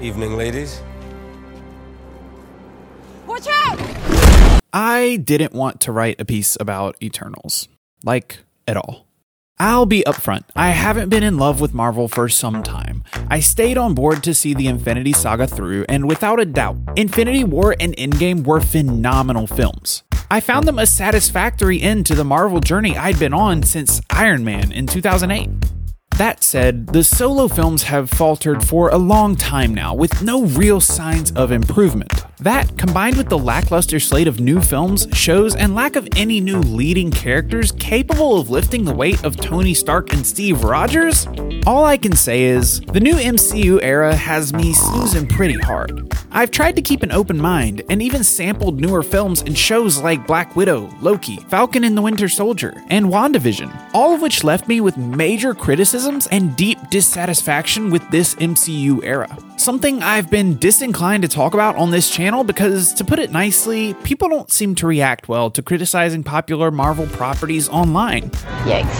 Evening, ladies. Watch out! I didn't want to write a piece about Eternals. Like, at all. I'll be upfront. I haven't been in love with Marvel for some time. I stayed on board to see the Infinity Saga through, and without a doubt, Infinity War and Endgame were phenomenal films. I found them a satisfactory end to the Marvel journey I'd been on since Iron Man in 2008. That said, the solo films have faltered for a long time now, with no real signs of improvement. That, combined with the lackluster slate of new films, shows, and lack of any new leading characters capable of lifting the weight of Tony Stark and Steve Rogers, all I can say is the new MCU era has me snoozing pretty hard. I've tried to keep an open mind and even sampled newer films and shows like Black Widow, Loki, Falcon and the Winter Soldier, and WandaVision, all of which left me with major criticisms and deep dissatisfaction with this MCU era. Something I've been disinclined to talk about on this channel because, to put it nicely, people don't seem to react well to criticizing popular Marvel properties online. Yikes.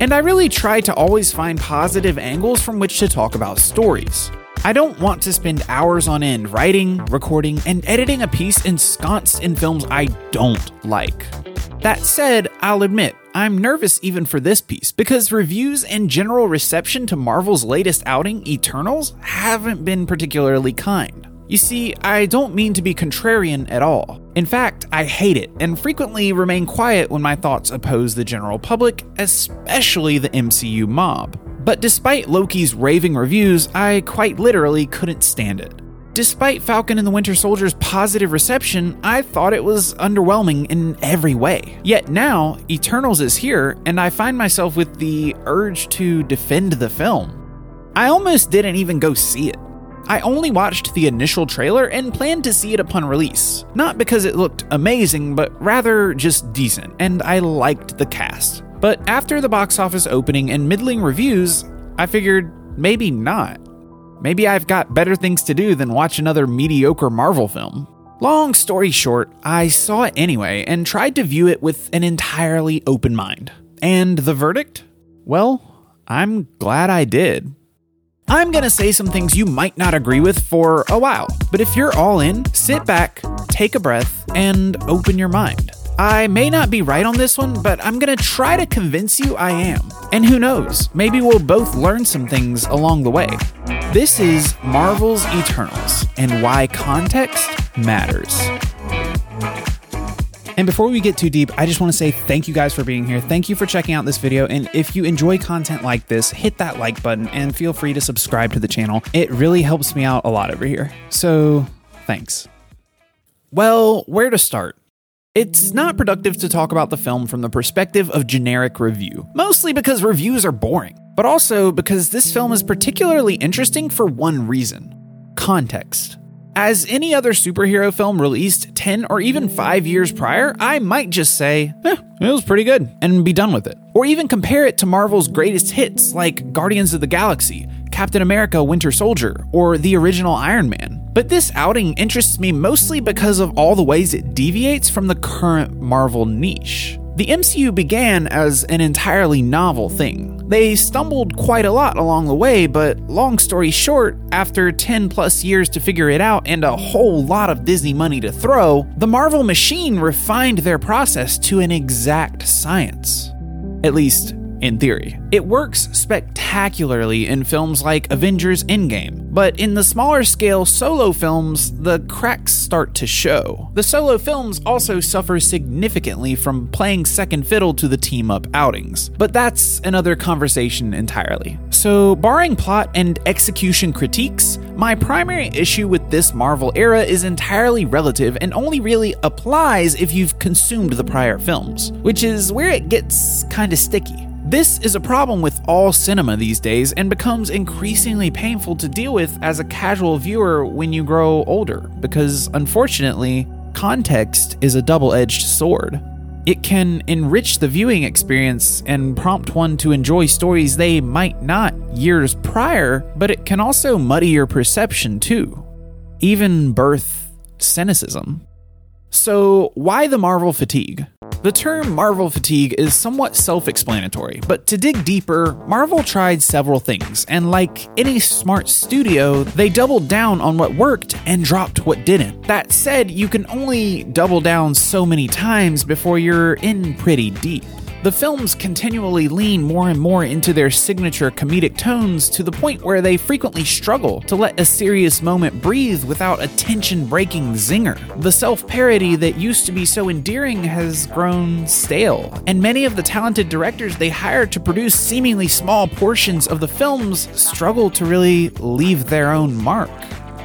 And I really try to always find positive angles from which to talk about stories. I don't want to spend hours on end writing, recording, and editing a piece ensconced in films I don't like. That said, I'll admit, I'm nervous even for this piece because reviews and general reception to Marvel's latest outing, Eternals, haven't been particularly kind. You see, I don't mean to be contrarian at all. In fact, I hate it and frequently remain quiet when my thoughts oppose the general public, especially the MCU mob. But despite Loki's raving reviews, I quite literally couldn't stand it. Despite Falcon and the Winter Soldier's positive reception, I thought it was underwhelming in every way. Yet now, Eternals is here, and I find myself with the urge to defend the film. I almost didn't even go see it. I only watched the initial trailer and planned to see it upon release. Not because it looked amazing, but rather just decent, and I liked the cast. But after the box office opening and middling reviews, I figured maybe not. Maybe I've got better things to do than watch another mediocre Marvel film. Long story short, I saw it anyway and tried to view it with an entirely open mind. And the verdict? Well, I'm glad I did. I'm gonna say some things you might not agree with for a while, but if you're all in, sit back, take a breath, and open your mind. I may not be right on this one, but I'm gonna try to convince you I am. And who knows, maybe we'll both learn some things along the way. This is Marvel's Eternals and why context matters. And before we get too deep, I just want to say thank you guys for being here. Thank you for checking out this video. And if you enjoy content like this, hit that like button and feel free to subscribe to the channel. It really helps me out a lot over here. So thanks. Well, where to start? It's not productive to talk about the film from the perspective of generic review, mostly because reviews are boring, but also because this film is particularly interesting for one reason context. As any other superhero film released 10 or even 5 years prior, I might just say, eh, it was pretty good, and be done with it. Or even compare it to Marvel's greatest hits like Guardians of the Galaxy, Captain America Winter Soldier, or the original Iron Man. But this outing interests me mostly because of all the ways it deviates from the current Marvel niche. The MCU began as an entirely novel thing. They stumbled quite a lot along the way, but long story short, after 10 plus years to figure it out and a whole lot of Disney money to throw, the Marvel machine refined their process to an exact science. At least, in theory. It works spectacularly in films like Avengers Endgame, but in the smaller scale solo films, the cracks start to show. The solo films also suffer significantly from playing second fiddle to the team up outings, but that's another conversation entirely. So, barring plot and execution critiques, my primary issue with this Marvel era is entirely relative and only really applies if you've consumed the prior films, which is where it gets kinda sticky. This is a problem with all cinema these days and becomes increasingly painful to deal with as a casual viewer when you grow older, because unfortunately, context is a double edged sword. It can enrich the viewing experience and prompt one to enjoy stories they might not years prior, but it can also muddy your perception too, even birth cynicism. So, why the Marvel fatigue? The term Marvel fatigue is somewhat self explanatory, but to dig deeper, Marvel tried several things, and like any smart studio, they doubled down on what worked and dropped what didn't. That said, you can only double down so many times before you're in pretty deep. The films continually lean more and more into their signature comedic tones to the point where they frequently struggle to let a serious moment breathe without a tension breaking zinger. The self parody that used to be so endearing has grown stale, and many of the talented directors they hired to produce seemingly small portions of the films struggle to really leave their own mark.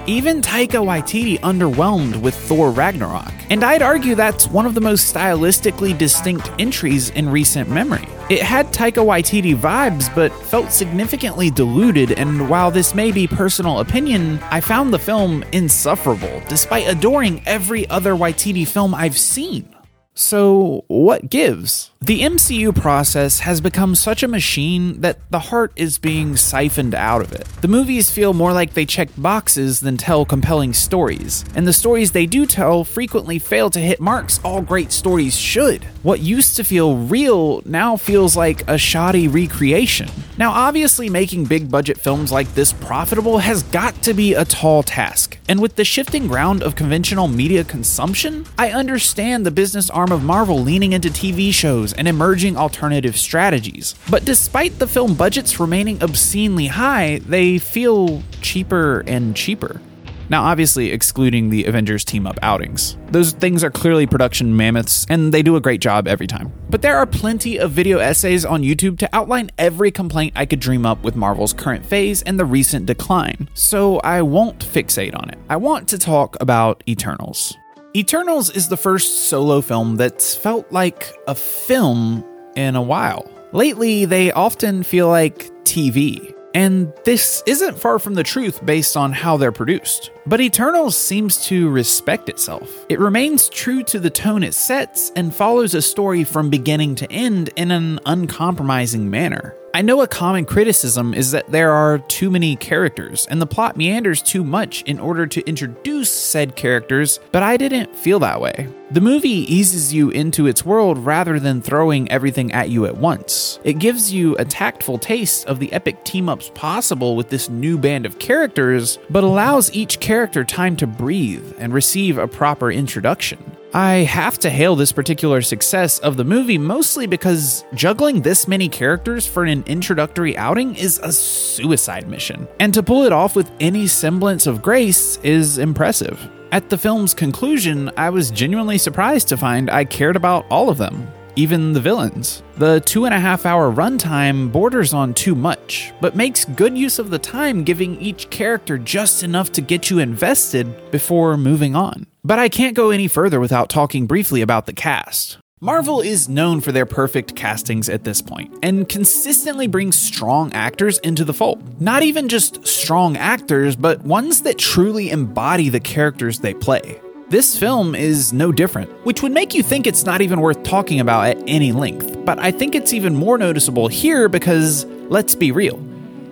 Even Taika Waititi underwhelmed with Thor Ragnarok, and I'd argue that's one of the most stylistically distinct entries in recent memory. It had Taika Waititi vibes, but felt significantly diluted, and while this may be personal opinion, I found the film insufferable, despite adoring every other Waititi film I've seen. So, what gives? The MCU process has become such a machine that the heart is being siphoned out of it. The movies feel more like they check boxes than tell compelling stories, and the stories they do tell frequently fail to hit marks all great stories should. What used to feel real now feels like a shoddy recreation. Now, obviously, making big budget films like this profitable has got to be a tall task, and with the shifting ground of conventional media consumption, I understand the business arm of Marvel leaning into TV shows and emerging alternative strategies. But despite the film budgets remaining obscenely high, they feel cheaper and cheaper. Now, obviously, excluding the Avengers team up outings. Those things are clearly production mammoths, and they do a great job every time. But there are plenty of video essays on YouTube to outline every complaint I could dream up with Marvel's current phase and the recent decline, so I won't fixate on it. I want to talk about Eternals. Eternals is the first solo film that's felt like a film in a while. Lately, they often feel like TV. And this isn't far from the truth based on how they're produced. But Eternals seems to respect itself. It remains true to the tone it sets and follows a story from beginning to end in an uncompromising manner. I know a common criticism is that there are too many characters and the plot meanders too much in order to introduce said characters, but I didn't feel that way. The movie eases you into its world rather than throwing everything at you at once. It gives you a tactful taste of the epic team ups possible with this new band of characters, but allows each character time to breathe and receive a proper introduction. I have to hail this particular success of the movie mostly because juggling this many characters for an introductory outing is a suicide mission, and to pull it off with any semblance of grace is impressive. At the film's conclusion, I was genuinely surprised to find I cared about all of them, even the villains. The two and a half hour runtime borders on too much, but makes good use of the time, giving each character just enough to get you invested before moving on. But I can't go any further without talking briefly about the cast. Marvel is known for their perfect castings at this point and consistently brings strong actors into the fold. Not even just strong actors, but ones that truly embody the characters they play. This film is no different, which would make you think it's not even worth talking about at any length. But I think it's even more noticeable here because, let's be real,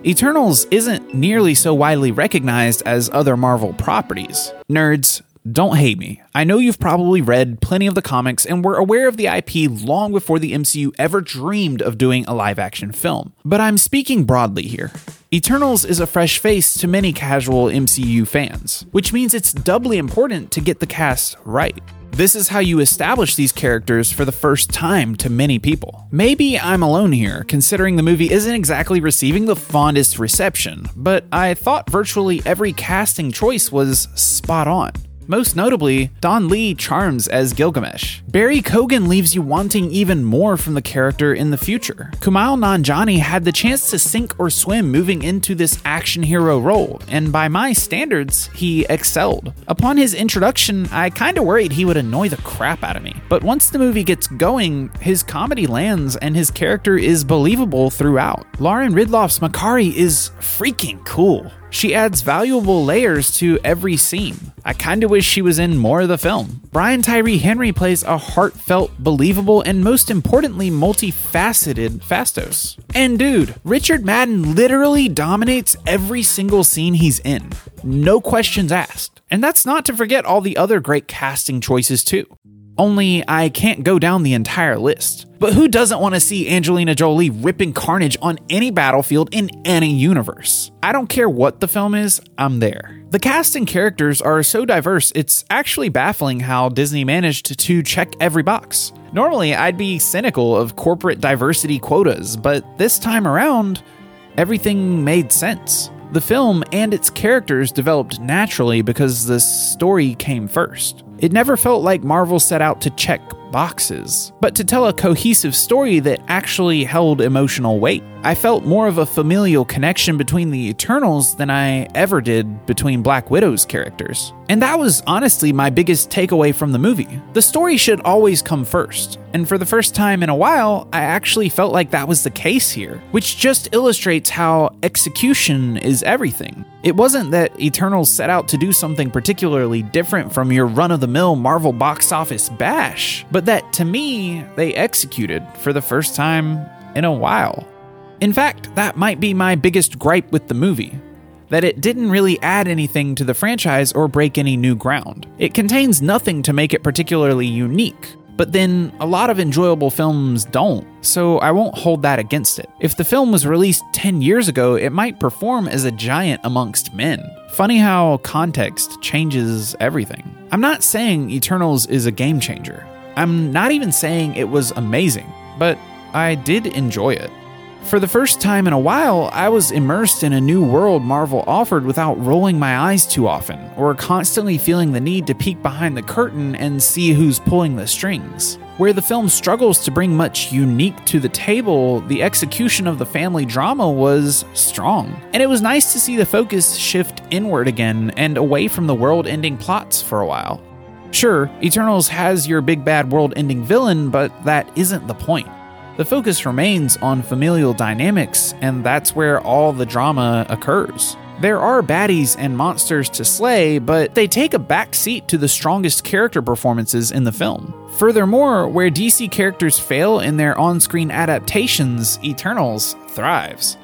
Eternals isn't nearly so widely recognized as other Marvel properties. Nerds, don't hate me. I know you've probably read plenty of the comics and were aware of the IP long before the MCU ever dreamed of doing a live action film. But I'm speaking broadly here. Eternals is a fresh face to many casual MCU fans, which means it's doubly important to get the cast right. This is how you establish these characters for the first time to many people. Maybe I'm alone here, considering the movie isn't exactly receiving the fondest reception, but I thought virtually every casting choice was spot on. Most notably, Don Lee charms as Gilgamesh. Barry Keoghan leaves you wanting even more from the character in the future. Kumail Nanjiani had the chance to sink or swim moving into this action hero role, and by my standards, he excelled. Upon his introduction, I kinda worried he would annoy the crap out of me. But once the movie gets going, his comedy lands and his character is believable throughout. Lauren Ridloff's Makkari is freaking cool. She adds valuable layers to every scene. I kinda wish she was in more of the film. Brian Tyree Henry plays a heartfelt, believable, and most importantly, multifaceted Phastos. And dude, Richard Madden literally dominates every single scene he's in. No questions asked. And that's not to forget all the other great casting choices, too. Only I can't go down the entire list. But who doesn't want to see Angelina Jolie ripping carnage on any battlefield in any universe? I don't care what the film is, I'm there. The cast and characters are so diverse, it's actually baffling how Disney managed to check every box. Normally, I'd be cynical of corporate diversity quotas, but this time around, everything made sense. The film and its characters developed naturally because the story came first. It never felt like Marvel set out to check boxes, but to tell a cohesive story that actually held emotional weight. I felt more of a familial connection between the Eternals than I ever did between Black Widow's characters. And that was honestly my biggest takeaway from the movie. The story should always come first. And for the first time in a while, I actually felt like that was the case here, which just illustrates how execution is everything. It wasn't that Eternals set out to do something particularly different from your run of the mill Marvel box office bash, but that to me, they executed for the first time in a while. In fact, that might be my biggest gripe with the movie that it didn't really add anything to the franchise or break any new ground. It contains nothing to make it particularly unique, but then a lot of enjoyable films don't, so I won't hold that against it. If the film was released 10 years ago, it might perform as a giant amongst men. Funny how context changes everything. I'm not saying Eternals is a game changer. I'm not even saying it was amazing, but I did enjoy it. For the first time in a while, I was immersed in a new world Marvel offered without rolling my eyes too often, or constantly feeling the need to peek behind the curtain and see who's pulling the strings. Where the film struggles to bring much unique to the table, the execution of the family drama was strong. And it was nice to see the focus shift inward again and away from the world ending plots for a while. Sure, Eternals has your big bad world ending villain, but that isn't the point. The focus remains on familial dynamics, and that's where all the drama occurs. There are baddies and monsters to slay, but they take a back seat to the strongest character performances in the film. Furthermore, where DC characters fail in their on screen adaptations, Eternals thrives.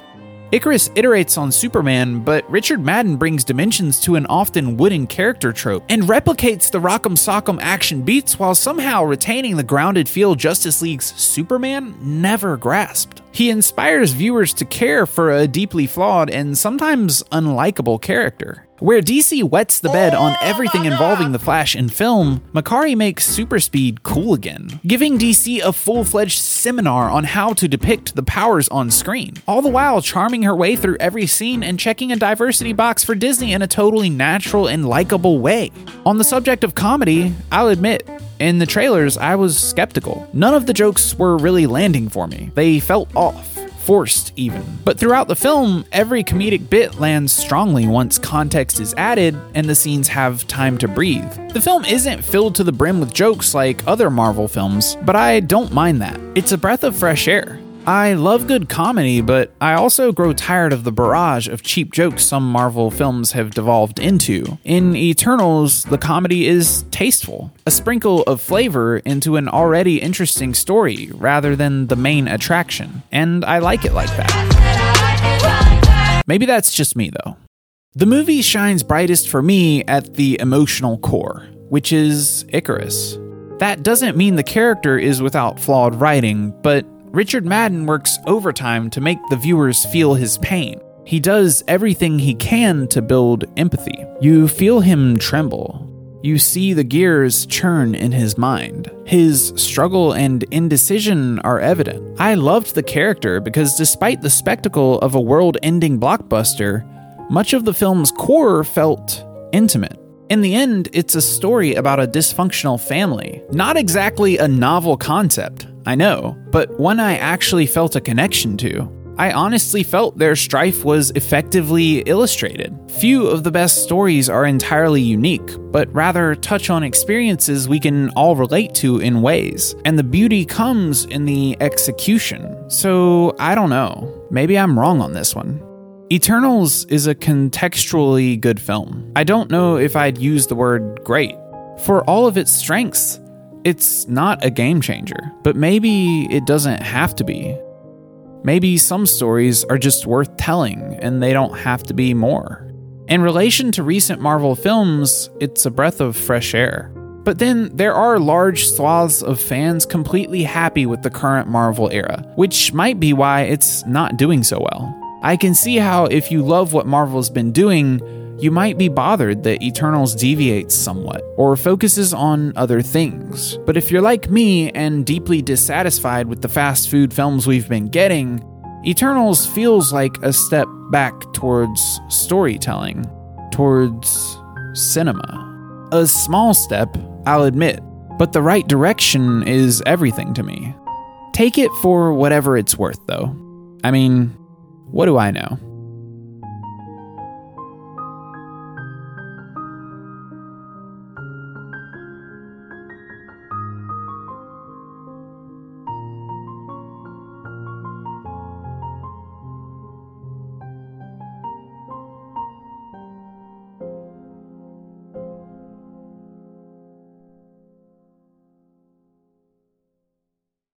Ikaris iterates on Superman, but Richard Madden brings dimensions to an often wooden character trope and replicates the rock'em sock'em action beats while somehow retaining the grounded feel Justice League's Superman never grasped. He inspires viewers to care for a deeply flawed and sometimes unlikable character. Where DC wets the bed on oh everything involving the Flash in film, Makkari makes super speed cool again, giving DC a full fledged seminar on how to depict the powers on screen, all the while charming her way through every scene and checking a diversity box for Disney in a totally natural and likable way. On the subject of comedy, I'll admit, in the trailers, I was skeptical. None of the jokes were really landing for me, they felt off forced even. But throughout the film, every comedic bit lands strongly once context is added and the scenes have time to breathe. The film isn't filled to the brim with jokes like other Marvel films, but I don't mind that. It's a breath of fresh air. I love good comedy, but I also grow tired of the barrage of cheap jokes some Marvel films have devolved into. In Eternals, the comedy is tasteful, a sprinkle of flavor into an already interesting story rather than the main attraction, and I like it like that. Maybe that's just me, though. The movie shines brightest for me at the emotional core, which is Ikaris. That doesn't mean the character is without flawed writing, but Richard Madden works overtime to make the viewers feel his pain. He does everything he can to build empathy. You feel him tremble. You see the gears churn in his mind. His struggle and indecision are evident. I loved the character because despite the spectacle of a world ending blockbuster, much of the film's core felt intimate. In the end, it's a story about a dysfunctional family. Not exactly a novel concept, I know, but one I actually felt a connection to. I honestly felt their strife was effectively illustrated. Few of the best stories are entirely unique, but rather touch on experiences we can all relate to in ways, and the beauty comes in the execution. So, I don't know. Maybe I'm wrong on this one. Eternals is a contextually good film. I don't know if I'd use the word great. For all of its strengths, it's not a game changer, but maybe it doesn't have to be. Maybe some stories are just worth telling and they don't have to be more. In relation to recent Marvel films, it's a breath of fresh air. But then there are large swaths of fans completely happy with the current Marvel era, which might be why it's not doing so well. I can see how if you love what Marvel's been doing, you might be bothered that Eternals deviates somewhat or focuses on other things. But if you're like me and deeply dissatisfied with the fast food films we've been getting, Eternals feels like a step back towards storytelling, towards cinema. A small step, I'll admit, but the right direction is everything to me. Take it for whatever it's worth, though. I mean, what do I know?